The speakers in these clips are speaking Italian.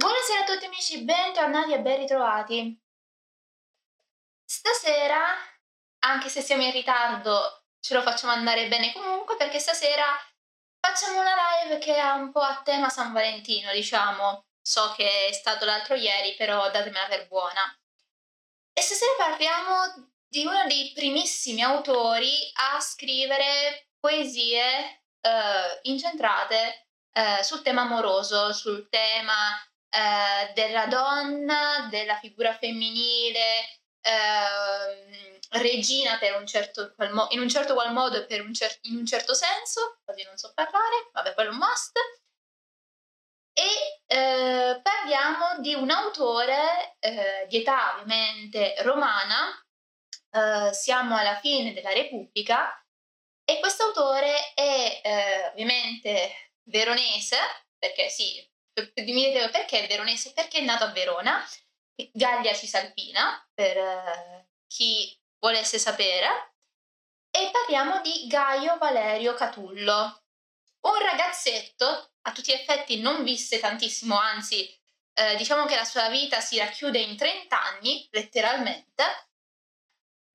Buonasera a tutti amici, bentornati e ben ritrovati. Stasera, anche se siamo in ritardo, ce lo facciamo andare bene comunque perché stasera facciamo una live che ha un po' a tema San Valentino, diciamo. So che è stato l'altro ieri, però datemela per buona. E stasera parliamo di uno dei primissimi autori a scrivere poesie eh, incentrate eh, sul tema amoroso, sul tema eh, della donna, della figura femminile, eh, regina un certo mo- in un certo qual modo e per un cer- in un certo senso, così non so parlare, vabbè, quello è un must. E eh, parliamo di un autore eh, di età ovviamente romana, eh, siamo alla fine della Repubblica, e questo autore è eh, ovviamente veronese, perché sì, mi chiedevo perché è veronese, perché è nato a Verona, Gallia Cisalpina, per uh, chi volesse sapere, e parliamo di Gaio Valerio Catullo, un ragazzetto, a tutti gli effetti non visse tantissimo, anzi eh, diciamo che la sua vita si racchiude in 30 anni, letteralmente,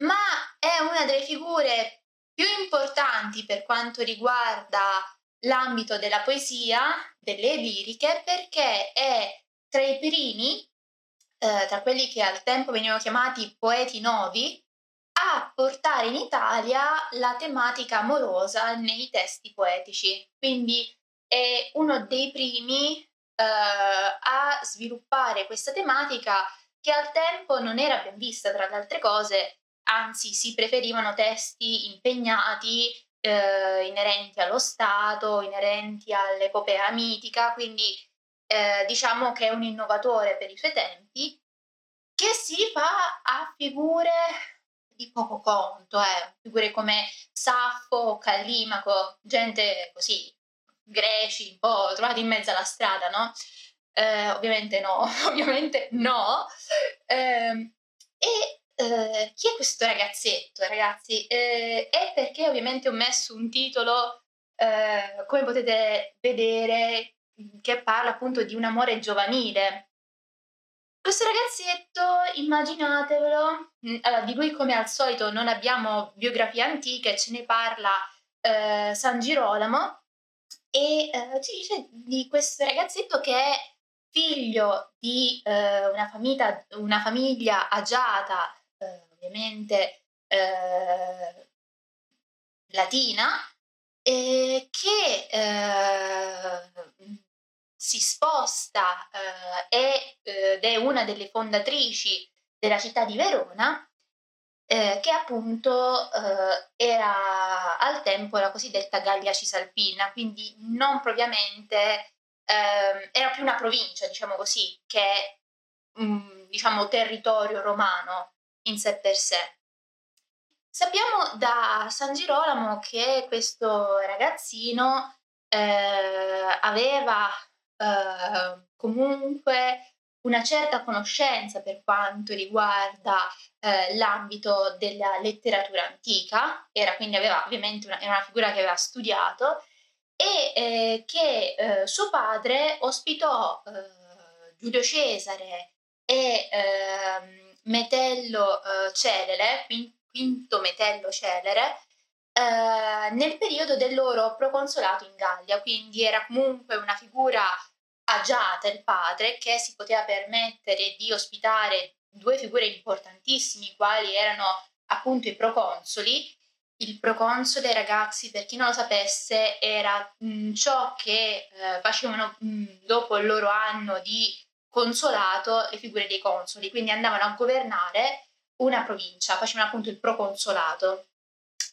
ma è una delle figure più importanti per quanto riguarda l'ambito della poesia, delle liriche, perché è tra i primi, eh, tra quelli che al tempo venivano chiamati poeti novi, a portare in Italia la tematica amorosa nei testi poetici. Quindi è uno dei primi eh, a sviluppare questa tematica che al tempo non era ben vista tra le altre cose, anzi si preferivano testi impegnati, eh, inerenti allo Stato, inerenti all'epopea mitica, quindi eh, diciamo che è un innovatore per i suoi tempi, che si fa a figure di poco conto, eh. figure come Saffo, Callimaco, gente così, greci, un po' trovati in mezzo alla strada, no? Eh, ovviamente no, ovviamente no. Eh, e eh, chi è questo ragazzetto, ragazzi? Eh, è perché ovviamente ho messo un titolo, eh, come potete vedere, che parla appunto di un amore giovanile. Questo ragazzetto, immaginatevelo, mm, allora, di lui come al solito non abbiamo biografie antiche, ce ne parla eh, San Girolamo e eh, ci dice di questo ragazzetto che è figlio di eh, una, famiglia, una famiglia agiata eh, ovviamente eh, latina, eh, che eh, si sposta eh, ed è una delle fondatrici della città di Verona, eh, che appunto eh, era al tempo la cosiddetta Gallia Cisalpina, quindi non propriamente, eh, era più una provincia, diciamo così, che mh, diciamo territorio romano in sé per sé. Sappiamo da San Girolamo che questo ragazzino eh, aveva eh, comunque una certa conoscenza per quanto riguarda eh, l'ambito della letteratura antica, era quindi aveva ovviamente una, una figura che aveva studiato e eh, che eh, suo padre ospitò eh, Giulio Cesare e ehm, Metello eh, Celere, quinto Metello Celere, eh, nel periodo del loro proconsolato in Gallia, quindi era comunque una figura agiata il padre che si poteva permettere di ospitare due figure importantissime, quali erano appunto i proconsoli. Il proconsole, ragazzi, per chi non lo sapesse, era mh, ciò che eh, facevano mh, dopo il loro anno di consolato le figure dei consoli, quindi andavano a governare una provincia, facevano appunto il proconsolato.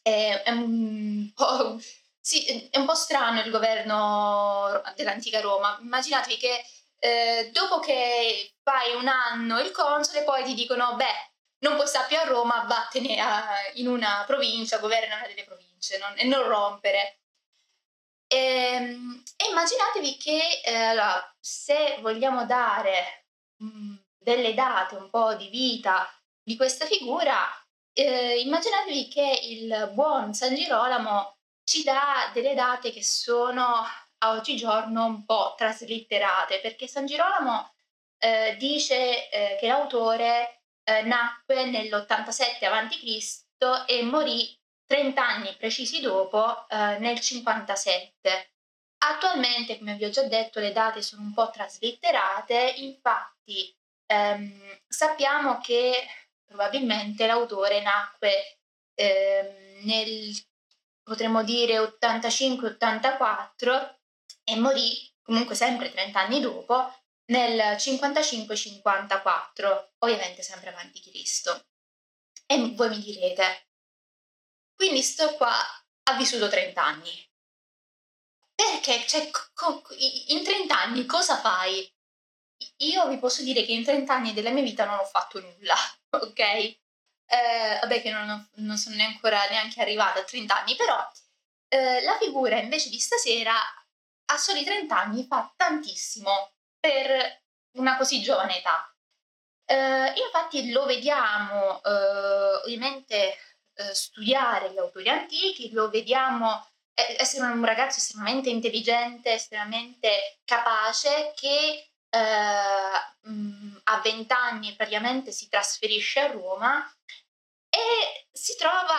È, un po', sì, è un po' strano il governo dell'antica Roma. Immaginatevi che eh, dopo che fai un anno il console, poi ti dicono, beh, non puoi stare più a Roma, vattene in una provincia, governa una delle province non, e non rompere. E, ehm, e immaginatevi che eh, allora, se vogliamo dare mm, delle date, un po' di vita di questa figura, eh, immaginatevi che il buon San Girolamo ci dà delle date che sono a oggigiorno un po' traslitterate, perché San Girolamo eh, dice eh, che l'autore eh, nacque nell'87 a.C. e morì 30 anni precisi dopo, eh, nel 57. Attualmente, come vi ho già detto, le date sono un po' traslitterate, infatti ehm, sappiamo che probabilmente l'autore nacque ehm, nel, potremmo dire, 85-84 e morì comunque sempre 30 anni dopo, nel 55-54, ovviamente sempre avanti Cristo. E voi mi direte, quindi sto qua ha vissuto 30 anni. Perché? Cioè, co- in 30 anni cosa fai? Io vi posso dire che in 30 anni della mia vita non ho fatto nulla, ok? Eh, vabbè che non, ho, non, sono neanche ancora neanche arrivata a 30 anni, però eh, la figura invece di stasera a soli 30 anni fa tantissimo per una così giovane età. Eh, infatti lo vediamo eh, ovviamente eh, studiare gli autori antichi, lo vediamo essere un ragazzo estremamente intelligente, estremamente capace che eh, mh, a 20 anni praticamente si trasferisce a Roma e si trova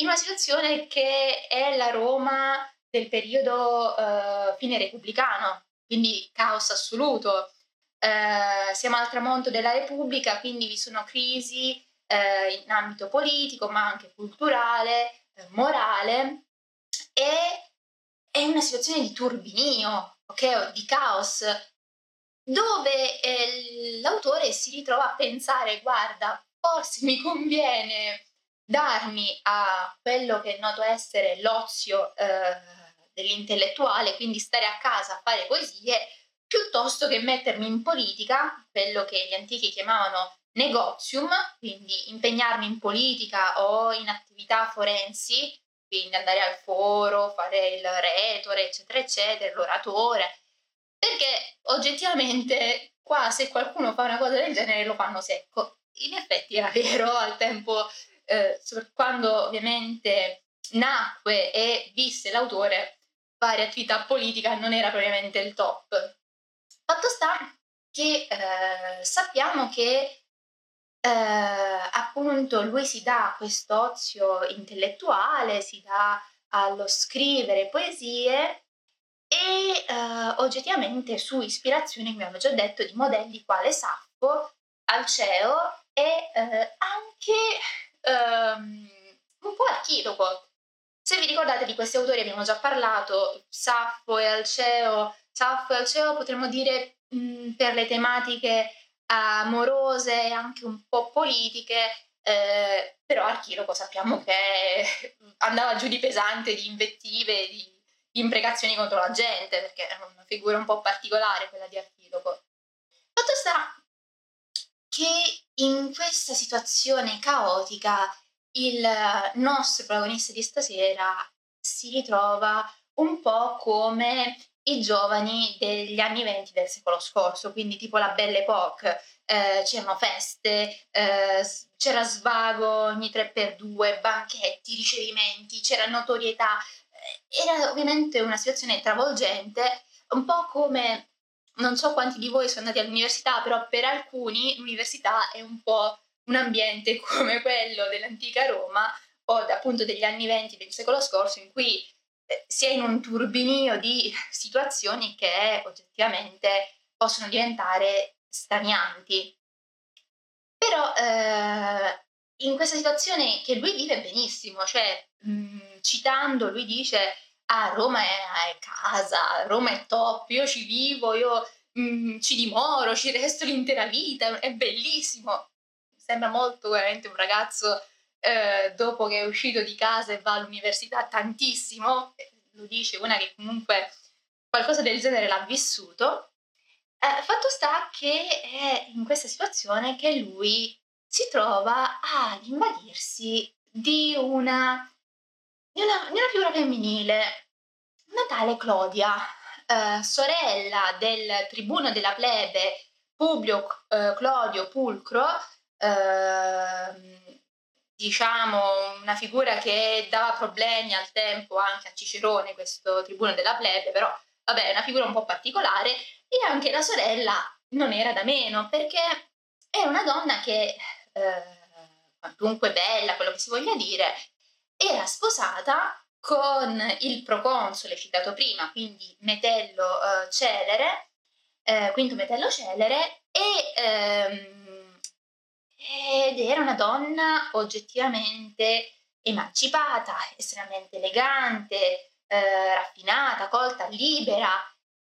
in una situazione che è la Roma del periodo eh, fine repubblicano, quindi caos assoluto. Eh, siamo al tramonto della Repubblica, quindi vi sono crisi eh, in ambito politico, ma anche culturale, eh, morale, e è una situazione di turbinio, ok, di caos, dove eh, l'autore si ritrova a pensare, guarda, forse mi conviene darmi a quello che è noto essere l'ozio eh, dell'intellettuale, quindi stare a casa a fare poesie, piuttosto che mettermi in politica, quello che gli antichi chiamavano negozium, quindi impegnarmi in politica o in attività forensi, quindi andare al foro, fare il retore, eccetera, eccetera, l'oratore, perché oggettivamente qua se qualcuno fa una cosa del genere lo fanno secco. In effetti era vero al tempo, eh, quando ovviamente nacque e visse l'autore, fare attività politica non era propriamente il top. Fatto sta che eh, sappiamo che appunto lui si dà questo ozio intellettuale, si dà allo scrivere poesie e eh, oggettivamente su ispirazione, come avevo già detto, di modelli quale Saffo, Alceo e eh, anche ehm, un po' Archidoco. Se vi ricordate di questi autori abbiamo già parlato, Saffo e Alceo, Saffo e Alceo potremmo dire mh, per le tematiche amorose e anche un po' politiche, eh, però Archiloco sappiamo che andava giù di pesante, di invettive, di, di, imprecazioni contro la gente, perché è una figura un po' particolare quella di Archiloco. Fatto sta che in questa situazione caotica il nostro protagonista di stasera si ritrova un po' come i giovani degli anni venti del secolo scorso, quindi tipo la Belle Époque, eh, c'erano feste, eh, c'era svago ogni 3x2, banchetti, ricevimenti, c'era notorietà, eh, era ovviamente una situazione travolgente, un po' come, non so quanti di voi sono andati all'università, però per alcuni l'università è un po' un ambiente come quello dell'antica Roma o appunto degli anni venti del secolo scorso in cui si è in un turbinio di situazioni che oggettivamente possono diventare stranianti. Però eh, in questa situazione che lui vive benissimo, cioè mh, mm, citando lui dice ah Roma è, è, casa, Roma è top, io ci vivo, io mh, mm, ci dimoro, ci resto l'intera vita, è bellissimo. Sembra molto veramente un ragazzo eh, dopo che è uscito di casa e va all'università tantissimo, lo dice una che comunque qualcosa del genere l'ha vissuto, eh, fatto sta che è in questa situazione che lui si trova ad invadirsi di una, di una, di una figura femminile, una tale Clodia, eh, sorella del tribuno della plebe Publio eh, Clodio Pulcro, eh, diciamo, una figura che dava problemi al tempo anche a Cicerone, questo tribuno della plebe, però vabbè, è una figura un po' particolare, e anche la sorella non era da meno, perché era una donna che, eh, quantunque bella, quello che si voglia dire, era sposata con il proconsole citato prima, quindi Metello eh, Celere, eh, Quinto Metello Celere, e, ehm, ed era una donna oggettivamente emancipata, estremamente elegante, eh, raffinata, colta, libera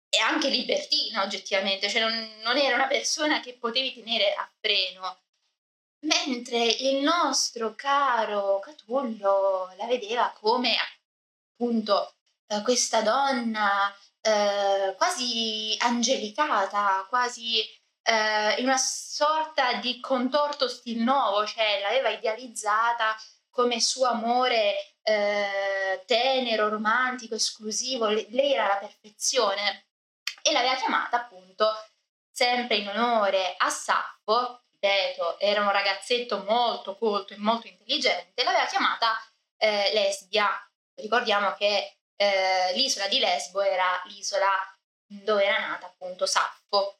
e anche libertina oggettivamente, cioè non, non era una persona che potevi tenere a freno. Mentre il nostro caro Catullo la vedeva come appunto eh, questa donna eh, quasi angelicata, quasi eh, in una sorta di contorto stil nuovo, cioè l'aveva idealizzata come suo amore eh, tenero, romantico, esclusivo, lei era la perfezione e l'aveva chiamata appunto sempre in onore a Sappho, ripeto, era un ragazzetto molto colto e molto intelligente, l'aveva chiamata eh, Lesbia. Ricordiamo che eh, l'isola di Lesbo era l'isola dove era nata appunto Sappho.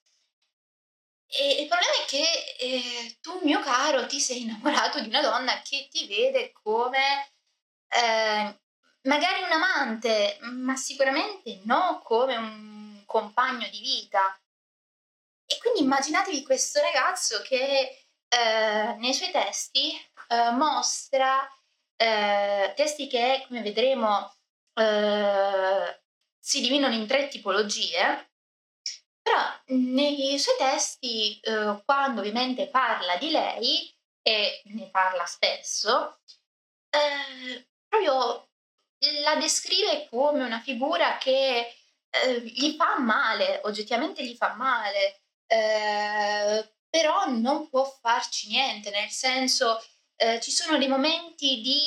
E il problema è che eh, tu, mio caro, ti sei innamorato di una donna che ti vede come eh, magari un amante, ma sicuramente no come un compagno di vita. E quindi immaginatevi questo ragazzo che eh, nei suoi testi eh, mostra eh, testi che, come vedremo, eh, si dividono in tre tipologie però nei suoi testi, eh, quando ovviamente parla di lei, e ne parla spesso, eh, proprio la descrive come una figura che eh, gli fa male, oggettivamente gli fa male, eh, però non può farci niente, nel senso eh, ci sono dei momenti di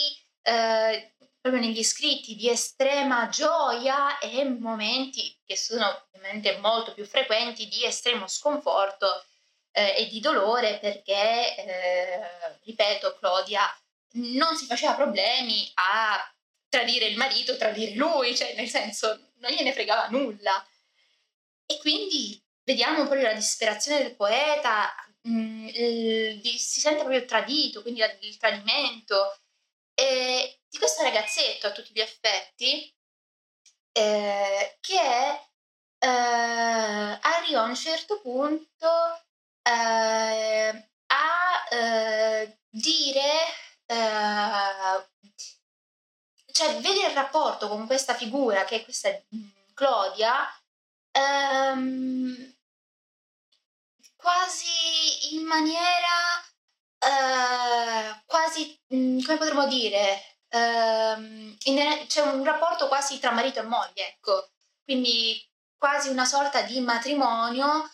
eh, proprio negli scritti di estrema gioia e momenti che sono ovviamente molto più frequenti di estremo sconforto eh, e di dolore perché, eh, ripeto, Claudia non si faceva problemi a tradire il marito, tradire lui, cioè nel senso non gliene fregava nulla. E quindi vediamo proprio la disperazione del poeta, mh, mm, il, si sente proprio tradito, quindi il tradimento. E, di questo ragazzetto a tutti gli effetti eh, che eh, arriva a un certo punto eh, a eh, dire eh, cioè vede il rapporto con questa figura che è questa mm, Claudia ehm, quasi in maniera eh, quasi mm, come potremmo dire ehm, in, c'è un rapporto quasi tra marito e moglie, ecco, quindi quasi una sorta di matrimonio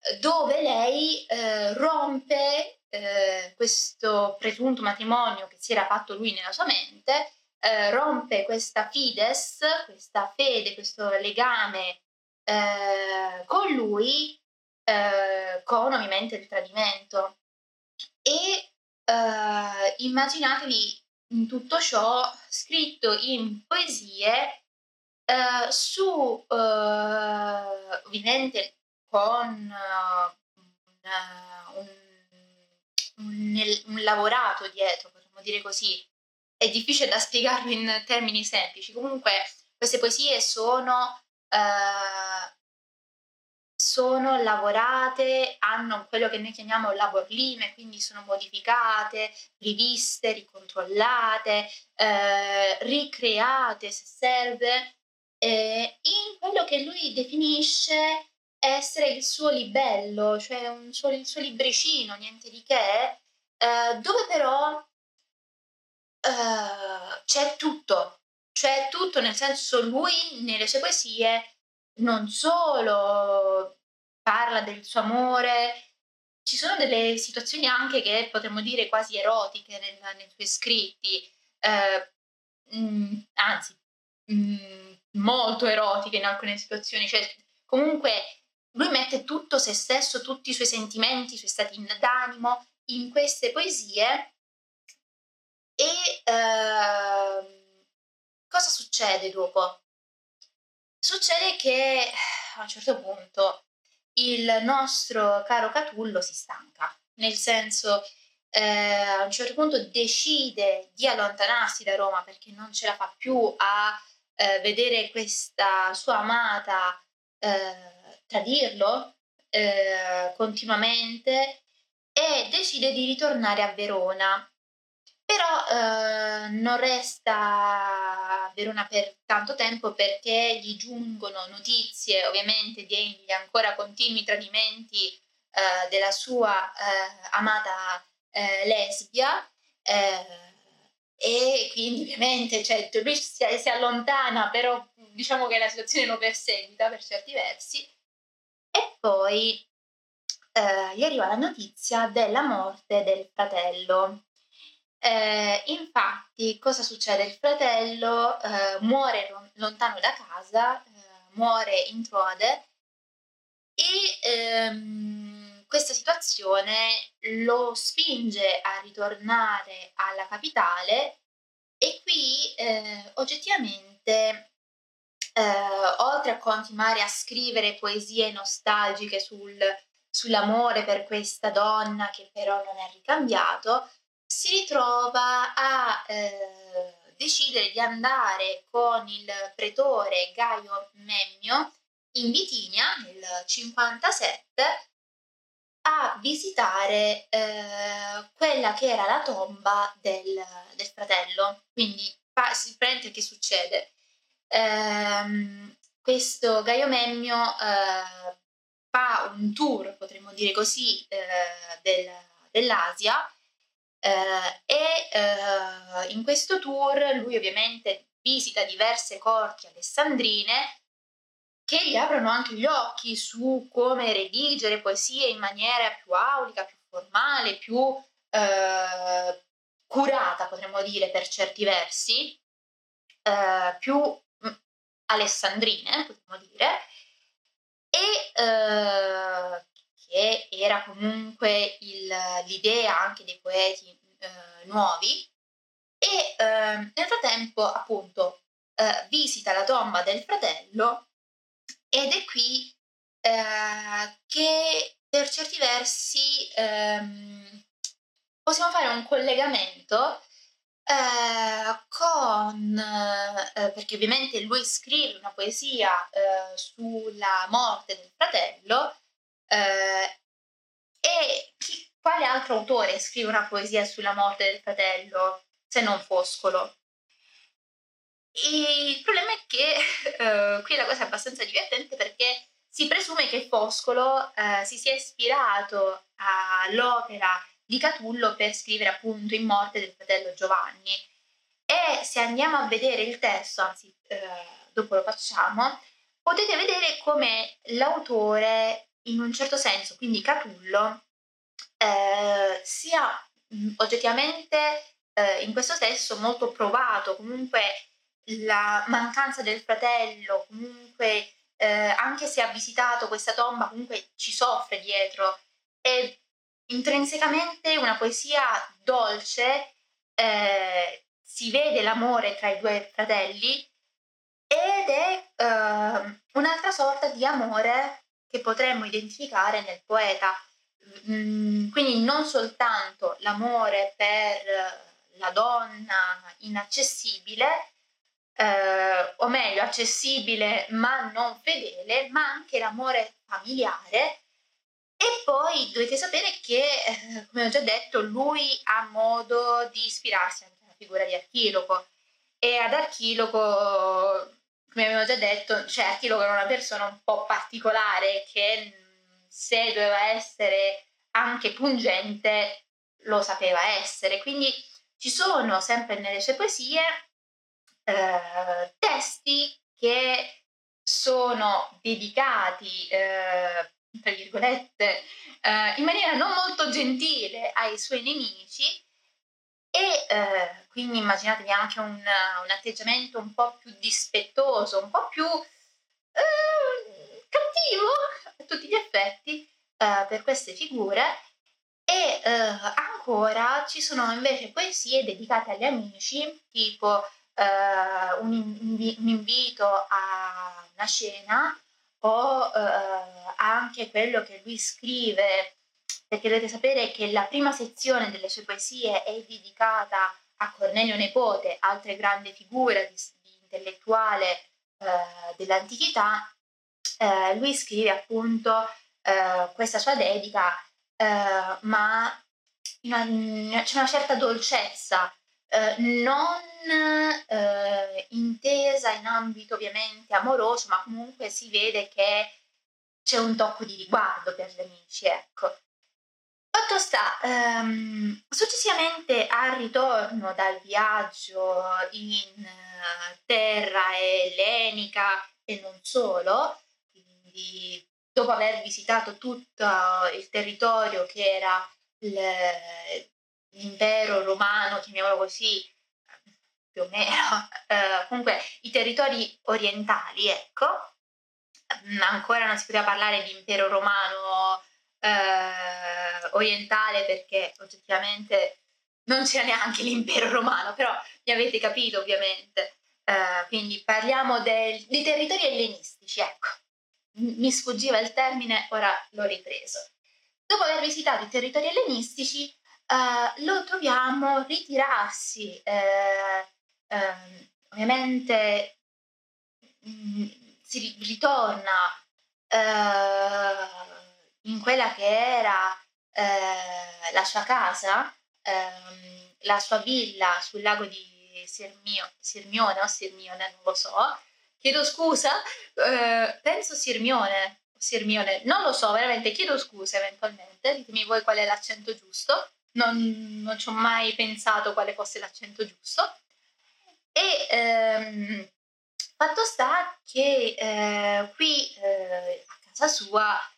eh, dove lei eh, rompe eh, questo presunto matrimonio che si era fatto lui nella sua mente, eh, rompe questa fides, questa fede, questo legame eh, con lui, con ovviamente il tradimento. E immaginatevi in tutto ciò scritto in poesie eh, su eh, ovviamente con uh, un, un, un, lavorato dietro, potremmo dire così. È difficile da spiegarlo in termini semplici. Comunque queste poesie sono uh, sono lavorate, hanno quello che noi chiamiamo laborlime, quindi sono modificate, riviste, ricontrollate, eh, ricreate se serve, eh, in quello che lui definisce essere il suo libello, cioè suo, il suo libricino, niente di che, eh, dove però eh, c'è tutto, c'è tutto, nel senso lui nelle sue poesie non solo parla del suo amore, ci sono delle situazioni anche che potremmo dire quasi erotiche nel, nei suoi scritti, eh, mh, mm, anzi, mh, mm, molto erotiche in alcune situazioni, cioè comunque lui mette tutto se stesso, tutti i suoi sentimenti, i suoi stati d'animo in queste poesie e eh, cosa succede dopo? Succede che a un certo punto il nostro caro Catullo si stanca, nel senso eh, a un certo punto decide di allontanarsi da Roma perché non ce la fa più a eh, vedere questa sua amata eh, tradirlo eh, continuamente e decide di ritornare a Verona. Però eh, non resta Verona per tanto tempo perché gli giungono notizie ovviamente degli ancora continui tradimenti eh, della sua eh, amata eh, lesbia eh, e quindi ovviamente cioè, lui si, si, allontana, però diciamo che la situazione lo perseguita per certi versi. E poi eh, gli arriva la notizia della morte del fratello. Eh, infatti, cosa succede? Il fratello eh, muore lontano da casa, eh, muore in Troade e ehm, questa situazione lo spinge a ritornare alla capitale e qui eh, oggettivamente eh, oltre a continuare a scrivere poesie nostalgiche sul, sull'amore per questa donna che però non è ricambiato, si ritrova a eh, decidere di andare con il pretore Gaio Memmio in Bitinia nel 57 a visitare eh, quella che era la tomba del, del fratello. Quindi, praticamente che succede? ehm, questo Gaio Memmio eh, fa un tour, potremmo dire così, eh, del, dell'Asia eh, e eh, in questo tour lui ovviamente visita diverse corti alessandrine che gli aprono anche gli occhi su come redigere poesie in maniera più aulica, più formale, più eh, curata, potremmo dire per certi versi, eh, più alessandrine, potremmo dire, e eh, che era comunque il, l'idea anche dei poeti eh, nuovi, e eh, nel frattempo appunto eh, visita la tomba del fratello ed è qui eh, che per certi versi ehm, possiamo fare un collegamento eh, con, eh, perché ovviamente lui scrive una poesia eh, sulla morte del fratello eh, e chi, quale altro autore scrive una poesia sulla morte del fratello se non Foscolo? E il problema è che eh, qui la cosa è abbastanza divertente perché si presume che Foscolo eh, si sia ispirato all'opera di Catullo per scrivere appunto in morte del fratello Giovanni. E se andiamo a vedere il testo, anzi eh, dopo lo facciamo, potete vedere come l'autore in un certo senso, quindi Catullo, eh, sia mh, oggettivamente eh, in questo testo molto provato, comunque la mancanza del fratello, comunque eh, anche se ha visitato questa tomba, comunque ci soffre dietro. E intrinsecamente una poesia dolce, eh, si vede l'amore tra i due fratelli ed è eh, un'altra sorta di amore che potremmo identificare nel poeta. Mm, quindi non soltanto l'amore per la donna inaccessibile, eh, o meglio accessibile ma non fedele, ma anche l'amore familiare e poi dovete sapere che, eh, come ho già detto, lui ha modo di ispirarsi anche alla figura di Archiloco. E ad Archiloco, come avevo già detto, cioè Archiloco era una persona un po' particolare che se doveva essere anche pungente lo sapeva essere. Quindi ci sono sempre nelle sue poesie eh, testi che sono dedicati eh, tra virgolette, eh, in maniera non molto gentile ai suoi nemici e eh, quindi immaginatevi anche un, un, atteggiamento un po' più dispettoso, un po' più eh, cattivo a tutti gli effetti eh, per queste figure. E eh, ancora ci sono invece poesie dedicate agli amici, tipo eh, un, invi- un invito a una cena o eh, anche quello che lui scrive, perché dovete sapere che la prima sezione delle sue poesie è dedicata a Cornelio Nepote, altra grande figura di, di intellettuale eh, dell'antichità, eh, lui scrive appunto eh, questa sua dedica, eh, ma una, c'è una certa dolcezza, eh, non eh, intesa in ambito ovviamente amoroso, ma comunque si vede che c'è un tocco di riguardo per gli amici, ecco. Fatto sta, ehm, successivamente al ritorno dal viaggio in uh, terra ellenica e non solo, quindi dopo aver visitato tutto il territorio che era l'impero romano, chiamiamolo così, più o meno, eh, comunque i territori orientali, ecco, ancora non si poteva parlare di impero romano eh, orientale perché oggettivamente non c'era neanche l'impero romano, però mi avete capito ovviamente. Eh, quindi parliamo del, dei territori ellenistici, ecco. Mi sfuggiva il termine, ora l'ho ripreso. Dopo aver visitato i territori ellenistici, eh, lo troviamo ritirarsi, eh, ehm, ovviamente mh, mm, si ritorna eh, in quella che era eh, la sua casa, ehm, la sua villa sul lago di Sirmio, Sirmione o Sirmione, non lo so. Chiedo scusa, eh, penso Sirmione, Sirmione, non lo so, veramente chiedo scusa eventualmente, ditemi voi qual è l'accento giusto, non, non ci ho mai pensato quale fosse l'accento giusto. E ehm, fatto sta che eh, qui eh, a casa sua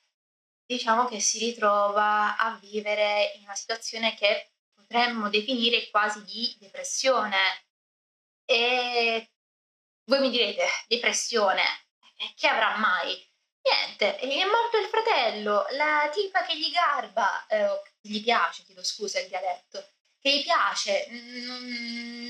diciamo che si ritrova a vivere in una situazione che potremmo definire quasi di depressione. E voi mi direte, depressione, che avrà mai? Niente, è morto il fratello, la tipa che gli garba, eh, gli piace, chiedo scusa il dialetto, che gli piace,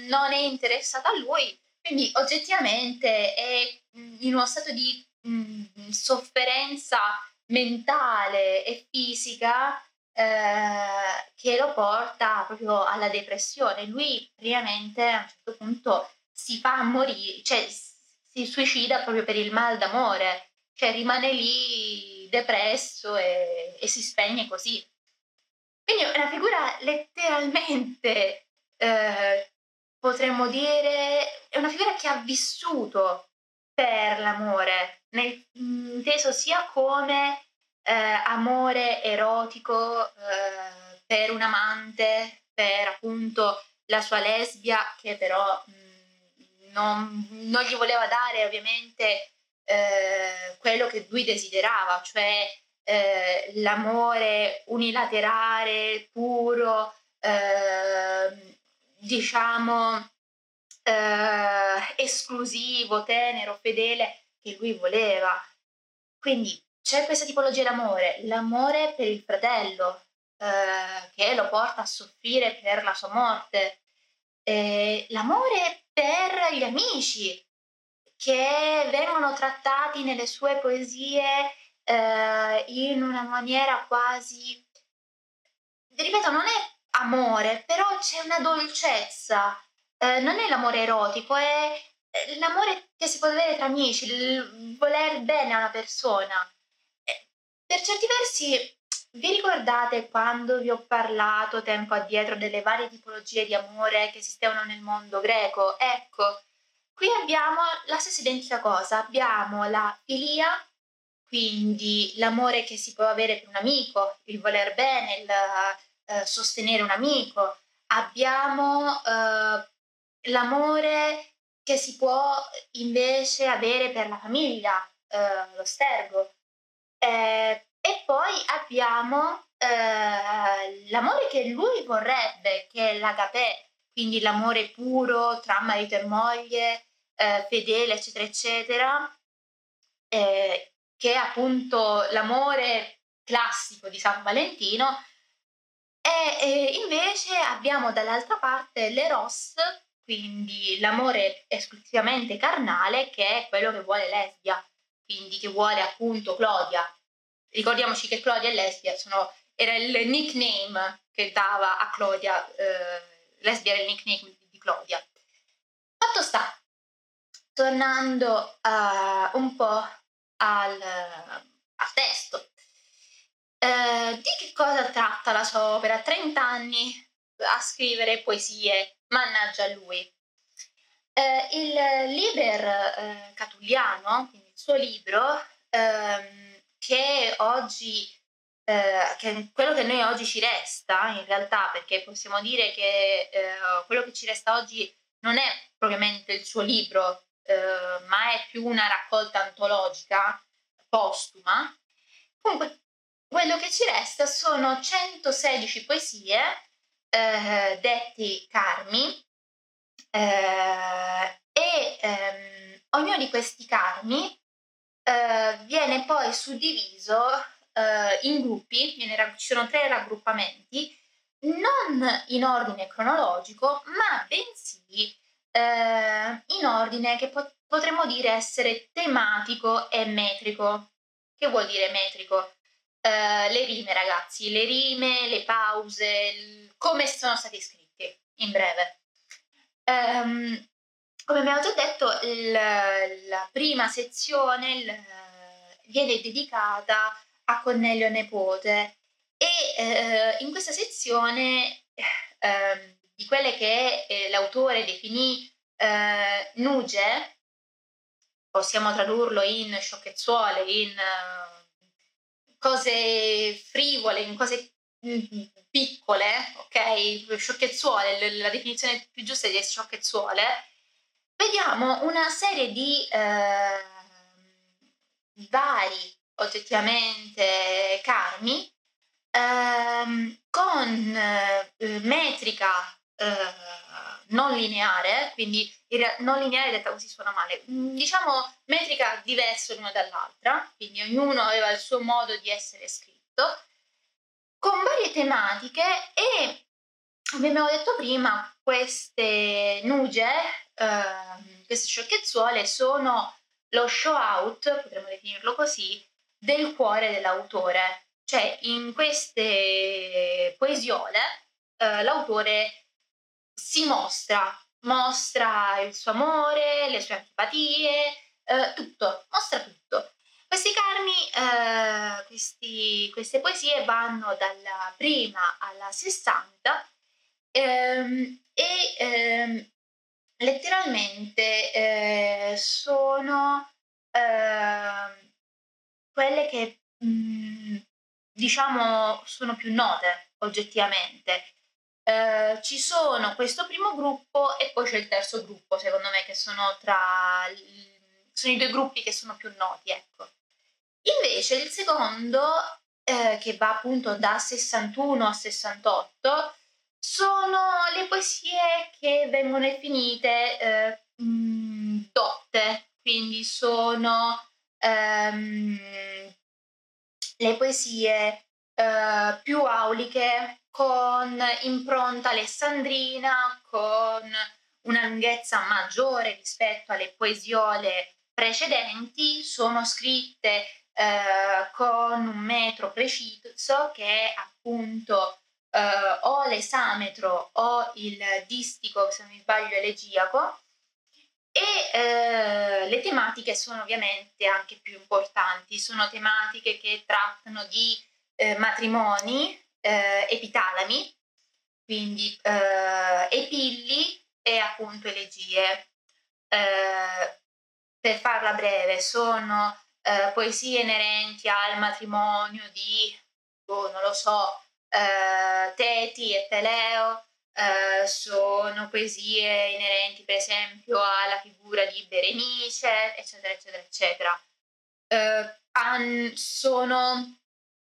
non è interessata a lui, quindi oggettivamente è in uno stato di mh, sofferenza mentale e fisica eh, che lo porta proprio alla depressione. Lui praticamente a un certo punto si fa morire, cioè si suicida proprio per il mal d'amore, cioè rimane lì depresso e, e si spegne così. Quindi è una figura letteralmente, eh, potremmo dire, è una figura che ha vissuto per l'amore, nel, inteso sia come eh, amore erotico eh, per un amante, per appunto la sua lesbia, che però mh, non, non, gli voleva dare ovviamente eh, quello che lui desiderava, cioè eh, l'amore unilaterale, puro, ehm, diciamo eh, esclusivo, tenero, fedele che lui voleva. Quindi c'è questa tipologia d'amore, l'amore per il fratello eh, che lo porta a soffrire per la sua morte, eh, l'amore per gli amici che vengono trattati nelle sue poesie eh, in una maniera quasi, ripeto, non è amore, però c'è una dolcezza, eh, non è l'amore erotico, è l'amore che si può avere tra amici, il voler bene a una persona. Per certi versi, vi ricordate quando vi ho parlato tempo addietro delle varie tipologie di amore che esistevano nel mondo greco? Ecco, qui abbiamo la stessa identica cosa, abbiamo la filia, quindi l'amore che si può avere per un amico, il voler bene, il eh, sostenere un amico. Abbiamo eh, l'amore che si può invece avere per la famiglia, eh, lo stergo. Eh, e poi abbiamo eh, l'amore che lui vorrebbe, che è l'agapè, quindi l'amore puro tra marito e moglie, eh, fedele, eccetera, eccetera, eh, che è appunto l'amore classico di San Valentino. E, invece abbiamo dall'altra parte l'eros, quindi l'amore esclusivamente carnale che è quello che vuole lesbia. quindi che vuole appunto Claudia. Ricordiamoci che Claudia e Lesbia sono, era il nickname che dava a Claudia, eh, Lesbia era il nickname di Claudia. Fatto sta, tornando uh, un po' al, al testo, uh, di che cosa tratta la sua opera? 30 anni a scrivere poesie, mannaggia lui. Uh, il Liber Catulliano, quindi il suo libro, ehm, che oggi eh, che quello che noi oggi ci resta in realtà, perché possiamo dire che eh, quello che ci resta oggi non è propriamente il suo libro, eh, ma è più una raccolta antologica postuma. Comunque, quello che ci resta sono 116 poesie eh, detti carmi eh, e ehm, ognuno di questi carmi eh, viene poi suddiviso eh, in gruppi, viene, ci sono tre raggruppamenti, non in ordine cronologico, ma bensì eh, in ordine che po- potremmo dire essere tematico e metrico. Che vuol dire metrico? Uh, le rime, ragazzi, le rime, le pause, come sono stati scritti, in breve. Um, come abbiamo già detto, l- la prima sezione l- viene dedicata a Cornelio Nepote e uh, in questa sezione uh, di quelle che eh, l'autore definì eh, nuge, possiamo tradurlo in sciocchezzuole, in uh, cose frivole, in cose mm, piccole, ok? Sciocchezzuole, la definizione più giusta è sciocchezzuole, vediamo una serie di eh, vari oggettivamente karmi ehm, con eh, metrica eh, non lineare, quindi non lineare detta così suona male, mm, diciamo metrica diversa l'una dall'altra, quindi ognuno aveva il suo modo di essere scritto, con varie tematiche e, come abbiamo detto prima, queste nuge, eh, queste sciocchezzuole sono lo show out, potremmo definirlo così, del cuore dell'autore. Cioè, in queste poesiole eh, l'autore si mostra, mostra il suo amore, le sue antipatie, eh, tutto, mostra tutto. Questi carmi, eh, questi, queste poesie vanno dalla prima alla sessanta ehm, e ehm, letteralmente eh, sono ehm, quelle che mh, mm, diciamo sono più note oggettivamente eh, ci sono questo primo gruppo e poi c'è il terzo gruppo, secondo me, che sono tra sono i due gruppi che sono più noti, ecco. Invece il secondo, eh, che va appunto da 61 a 68, sono le poesie che vengono definite eh, mh, dotte, quindi sono ehm, le poesie eh, più auliche con impronta alessandrina, con una lunghezza maggiore rispetto alle poesiole precedenti, sono scritte eh, con un metro preciso che è appunto eh, o l'esametro o il distico, se non mi sbaglio, elegiaco. E eh, le tematiche sono ovviamente anche più importanti, sono tematiche che trattano di eh, matrimoni, eh, epitalami, quindi eh, epilli e appunto elegie. Eh, per farla breve, sono eh, poesie inerenti al matrimonio di, oh, non lo so, eh, Teti e Peleo, sono poesie inerenti per esempio alla figura di Berenice, eccetera, eccetera, eccetera. Sono,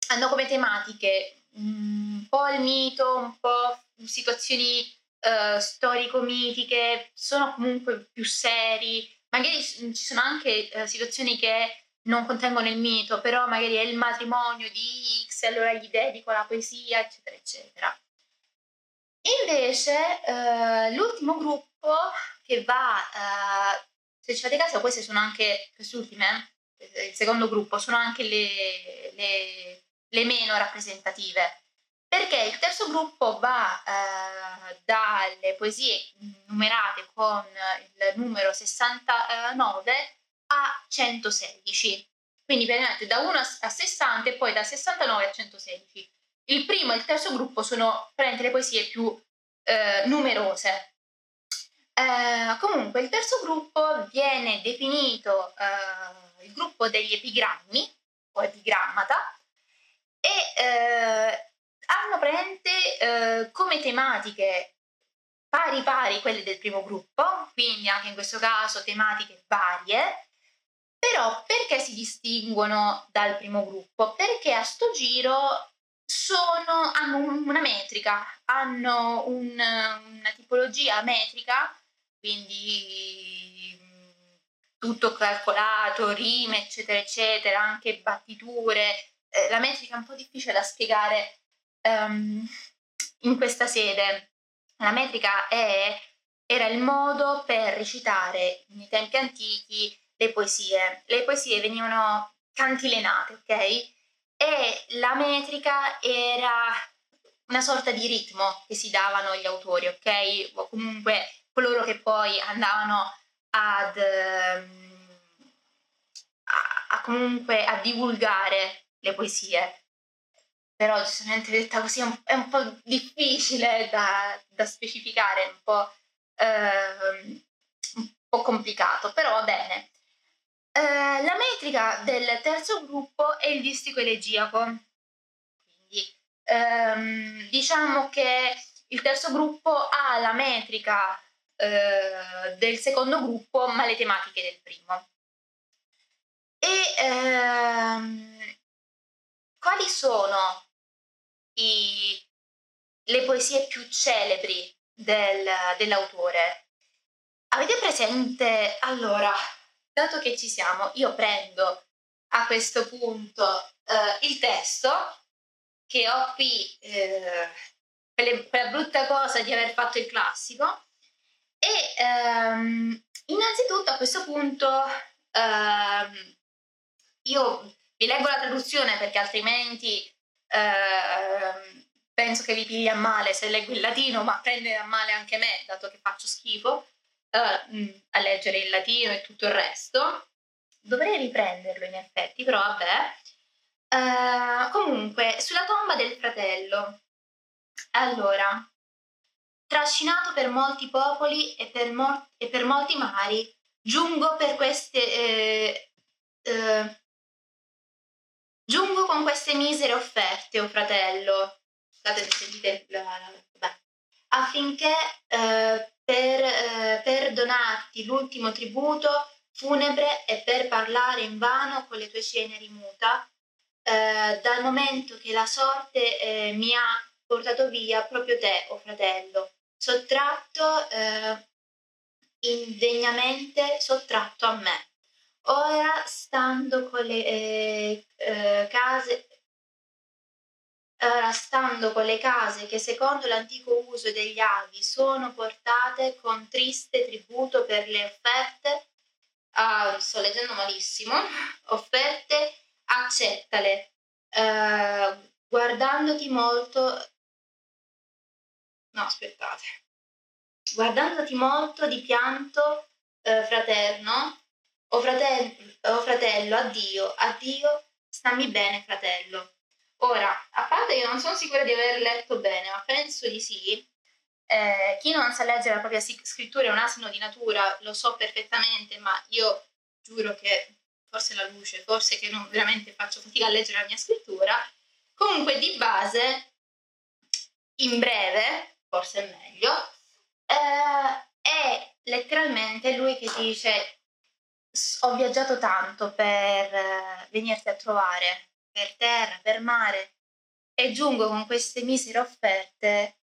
hanno come tematiche un po' il mito, un po' situazioni uh, storico-mitiche, sono comunque più seri, magari ci sono anche uh, situazioni che non contengono il mito, però magari è il matrimonio di X, allora gli dedico la poesia, eccetera, eccetera. Invece uh, l'ultimo gruppo che va, se ci fate caso, queste sono anche queste ultime, il secondo gruppo, sono anche le, le, le meno rappresentative perché il terzo gruppo va eh, dalle poesie numerate con il numero 69 a 116, quindi praticamente da 1 a 60 e poi da 69 a 116. Il primo e il terzo gruppo sono praticamente le poesie più eh, numerose. Eh, comunque il terzo gruppo viene definito eh, il gruppo degli epigrammi o epigrammata e eh, hanno praticamente eh, come tematiche pari pari quelle del primo gruppo, quindi anche in questo caso tematiche varie, però perché si distinguono dal primo gruppo? Perché a sto giro sono, hanno una metrica, hanno un, una tipologia metrica, quindi mm, tutto calcolato, rime, eccetera, eccetera, anche battiture. Eh, la metrica è un po' difficile da spiegare um, in questa sede. La metrica è, era il modo per recitare nei tempi antichi le poesie. Le poesie venivano cantilenate, ok? E la metrica era una sorta di ritmo che si davano gli autori, ok? O comunque coloro che poi andavano ad, um, a, a comunque a divulgare le poesie però giustamente detta così è un, è un po' difficile da, da specificare, un po', eh, un po', complicato, però va bene. Eh, la metrica del terzo gruppo è il distico elegiaco, quindi ehm, diciamo che il terzo gruppo ha la metrica eh, del secondo gruppo, ma le tematiche del primo. E ehm, quali sono i, le poesie più celebri del, dell'autore. Avete presente? Allora, dato che ci siamo, io prendo a questo punto eh, il testo che ho qui, eh, quella brutta cosa di aver fatto il classico, e ehm, innanzitutto a questo punto ehm, io vi leggo la traduzione perché altrimenti Ehm, penso che vi pigli a male se leggo il latino, ma prende a male anche me, dato che faccio schifo uh, a leggere il latino e tutto il resto. Dovrei riprenderlo in effetti, però vabbè. Uh, comunque, sulla tomba del fratello. Allora, trascinato per molti popoli e per, mo- e per molti mari, giungo per queste... Eh, eh, Giungo con queste misere offerte, o oh fratello, scusate se sentite affinché eh, per, eh, per donarti l'ultimo tributo funebre e per parlare in vano con le tue ceneri muta, eh, dal momento che la sorte eh, mi ha portato via proprio te, o oh fratello, sottratto eh, indegnamente sottratto a me. Ora, stando con le eh, eh, case, ora stando con le case che secondo l'antico uso degli avi sono portate con triste tributo per le offerte, ah, sto leggendo malissimo, offerte, accettale, eh, guardandoti molto, no aspettate, guardandoti molto di pianto eh, fraterno, o fratello, o fratello, addio, addio, stammi bene, fratello. Ora, a parte che non sono sicura di aver letto bene, ma penso di sì, eh, chi non sa leggere la propria scrittura è un asino di natura, lo so perfettamente, ma io giuro che forse la luce, forse che non veramente faccio fatica a leggere la mia scrittura. Comunque, di base, in breve, forse è meglio, eh, è letteralmente lui che dice ho viaggiato tanto per eh, venirti a trovare, per terra, per mare, e giungo con queste misere offerte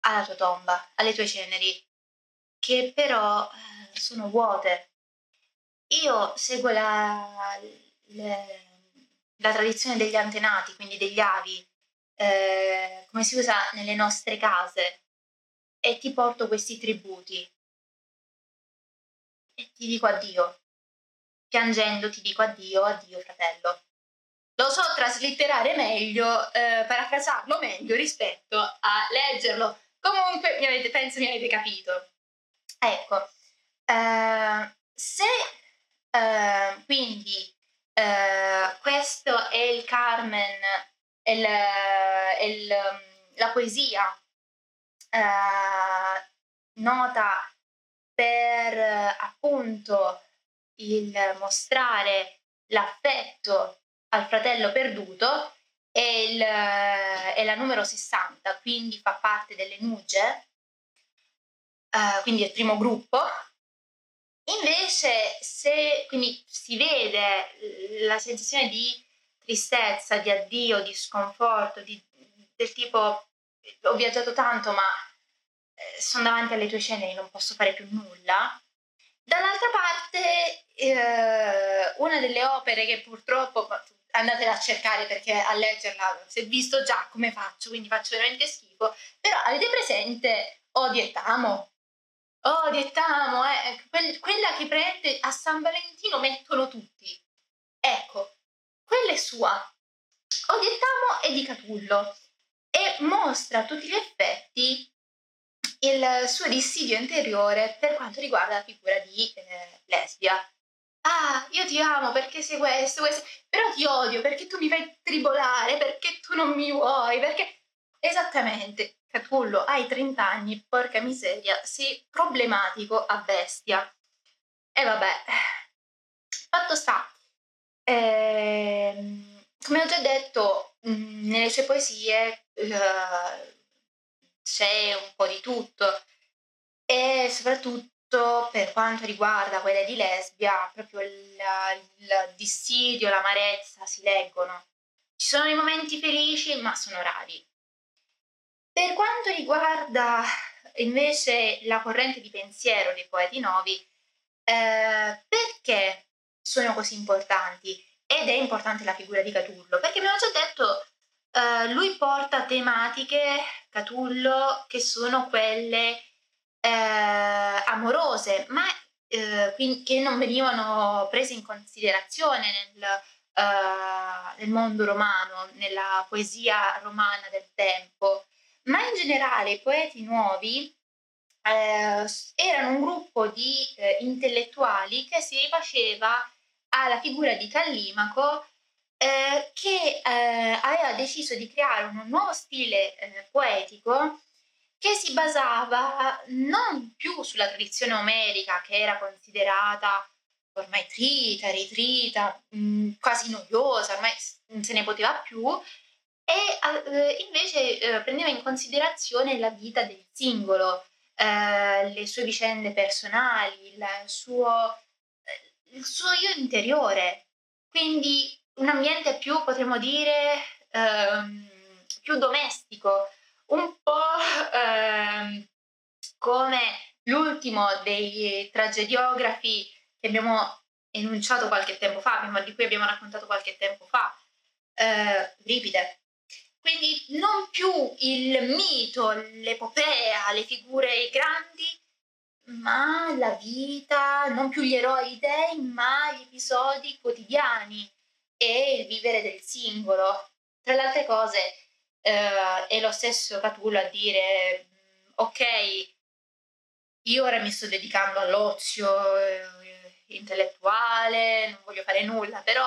alla tua tomba, alle tue ceneri, che però eh, sono vuote. Io seguo la, le, la tradizione degli antenati, quindi degli avi, eh, come si usa nelle nostre case, e ti porto questi tributi. E ti dico addio piangendo ti dico addio, addio fratello. Lo so traslitterare meglio, eh, parafrasarlo meglio rispetto a leggerlo. Comunque mi avete, penso mi avete capito. Ecco, eh, se eh, quindi eh, questo è il Carmen, è il, è il, la poesia eh, nota per appunto il mostrare l'affetto al fratello perduto è, il, è la numero 60, quindi fa parte delle Nuge, uh, quindi è il primo gruppo. Invece, se quindi si vede la sensazione di tristezza, di addio, di sconforto, di, del tipo ho viaggiato tanto ma eh, sono davanti alle tue ceneri, non posso fare più nulla. Dall'altra parte, eh, una delle opere che purtroppo andatela a cercare perché a leggerla si è visto già come faccio, quindi faccio veramente schifo. Però avete presente Odio e Tamo? Odio e Tamo, eh, quella che prende a San Valentino mettono tutti. Ecco, quella è sua. Odio e Tamo è di Catullo e mostra a tutti gli effetti il suo dissidio interiore per quanto riguarda la figura di eh, lesbia ah, io ti amo perché sei questo, questo, però ti odio perché tu mi fai tribolare, perché tu non mi vuoi, perché... Esattamente, Catullo, hai 30 anni, porca miseria, sei problematico a bestia. E vabbè, fatto sta, ehm, come ho già detto, mh, nelle sue poesie eh, c'è un po' di tutto e soprattutto per quanto riguarda quelle di lesbia, proprio il, il dissidio, l'amarezza si leggono. Ci sono i momenti felici, ma sono rari. Per quanto riguarda invece la corrente di pensiero dei poeti nuovi, eh, perché sono così importanti? Ed è importante la figura di Catullo, perché abbiamo già detto, eh, lui porta tematiche, Catullo, che sono quelle eh, amorose, ma eh, che non venivano prese in considerazione nel, eh, nel mondo romano, nella poesia romana del tempo, ma in generale i poeti nuovi eh, erano un gruppo di eh, intellettuali che si rifaceva alla figura di Callimaco eh, che eh, aveva deciso di creare un nuovo stile eh, poetico che si basava non più sulla tradizione omerica che era considerata ormai trita, ritrita, mh, mm, quasi noiosa, ormai non se ne poteva più, e eh, invece eh, prendeva in considerazione la vita del singolo, le sue vicende personali, il suo, il suo io interiore, quindi un ambiente più, potremmo dire, ehm, più domestico, un po' ehm, come l'ultimo dei tragediografi che abbiamo enunciato qualche tempo fa, di cui abbiamo raccontato qualche tempo fa, eh, Ripide. Quindi non più il mito, l'epopea, le figure grandi, ma la vita, non più gli eroi dei, ma gli episodi quotidiani e il vivere del singolo. Tra le altre cose, eh, è lo stesso Catullo a dire ok, io ora mi sto dedicando all'ozio eh, intellettuale, non voglio fare nulla, però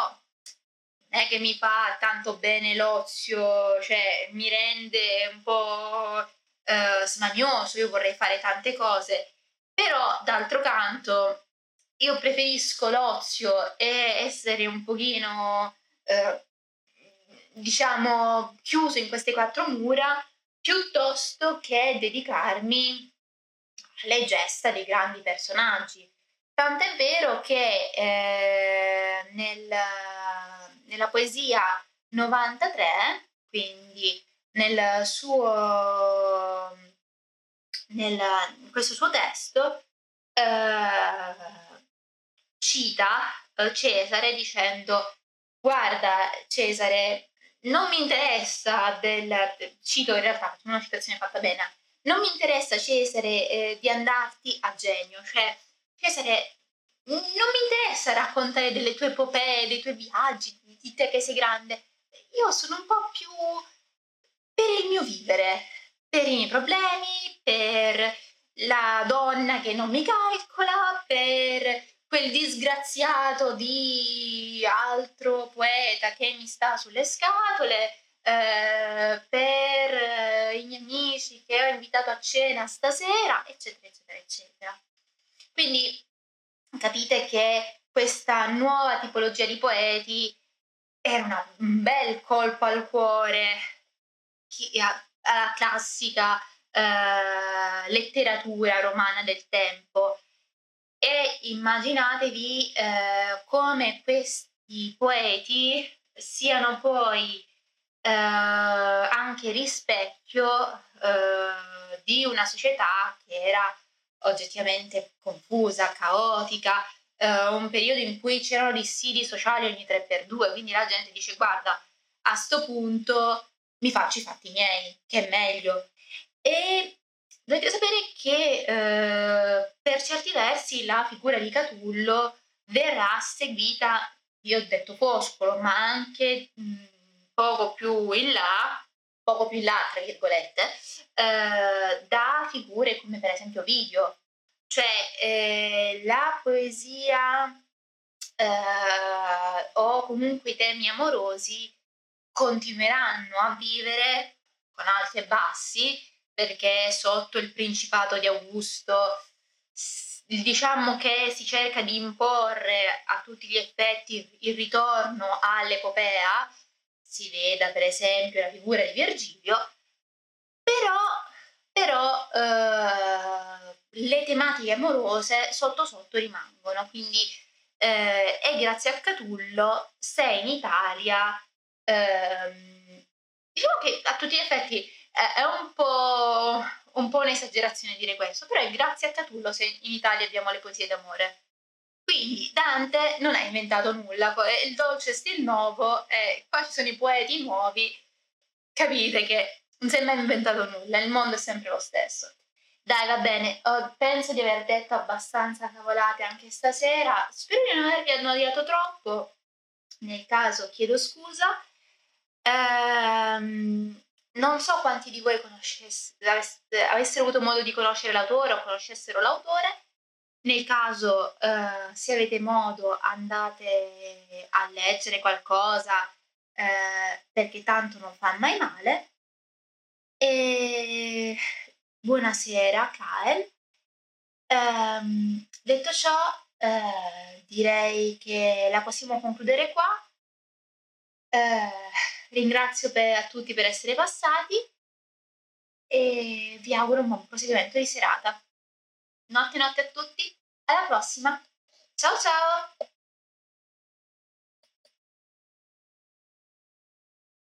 non è che mi fa tanto bene l'ozio, cioè mi rende un po' eh, smanioso, io vorrei fare tante cose, però d'altro canto io preferisco l'ozio e essere un pochino eh, diciamo, chiuso in queste quattro mura piuttosto che dedicarmi alle gesta dei grandi personaggi. Tant'è vero che eh, nel, nella poesia 93, quindi nel suo, nel, in questo suo testo, eh, cita eh, Cesare dicendo guarda Cesare, non mi interessa del, cito in realtà, una citazione fatta bene, non mi interessa Cesare eh, di andarti a genio, cioè Cesare non mi interessa raccontare delle tue epopee, dei tuoi viaggi, di te che sei grande. Io sono un po' più per il mio vivere, per i miei problemi, per la donna che non mi calcola, per quel disgraziato di altro poeta che mi sta sulle scatole, eh, per eh, i miei amici che ho invitato a cena stasera, eccetera, eccetera, eccetera. Quindi capite che questa nuova tipologia di poeti era una, un bel colpo al cuore alla classica eh, letteratura romana del tempo. E immaginatevi eh, come questi poeti siano poi eh, anche rispecchio eh, di una società che era oggettivamente confusa, caotica, eh, un periodo in cui c'erano dissidi sociali ogni 3x2, quindi la gente dice guarda, a sto punto mi faccio i fatti miei, che è meglio. E dovete sapere che eh, per certi versi la figura di Catullo verrà seguita, io ho detto Foscolo, ma anche mh, poco più in là, poco più in là, tra virgolette, eh, da figure come per esempio Video, cioè eh, la poesia eh, o comunque i temi amorosi continueranno a vivere con alti e bassi perché sotto il principato di Augusto. Diciamo che si cerca di imporre a tutti gli effetti il ritorno all'epopea si veda per esempio la figura di Virgilio, però, però eh, le tematiche amorose sotto sotto rimangono, quindi eh, è grazie a Catullo se in Italia, ehm, diciamo che a tutti gli effetti eh, è un po', un po' un'esagerazione dire questo, però è grazie a Catullo se in Italia abbiamo le poesie d'amore. Quindi Dante non ha inventato nulla, il dolce stil nuovo, e qua ci sono i poeti nuovi, capite che non si è mai inventato nulla, il mondo è sempre lo stesso. Dai, va bene, penso di aver detto abbastanza cavolate anche stasera, spero di non avervi annoiato troppo, nel caso chiedo scusa. Ehm, non so quanti di voi avessero avuto modo di conoscere l'autore o conoscessero l'autore, nel caso, eh, se avete modo, andate a leggere qualcosa eh, perché tanto non fa mai male. E buonasera, Kael. Um, detto ciò, eh, direi che la possiamo concludere qua. Eh, ringrazio per, a tutti per essere passati e vi auguro un buon proseguimento di serata. Notte notte a tutti, alla prossima. Ciao ciao!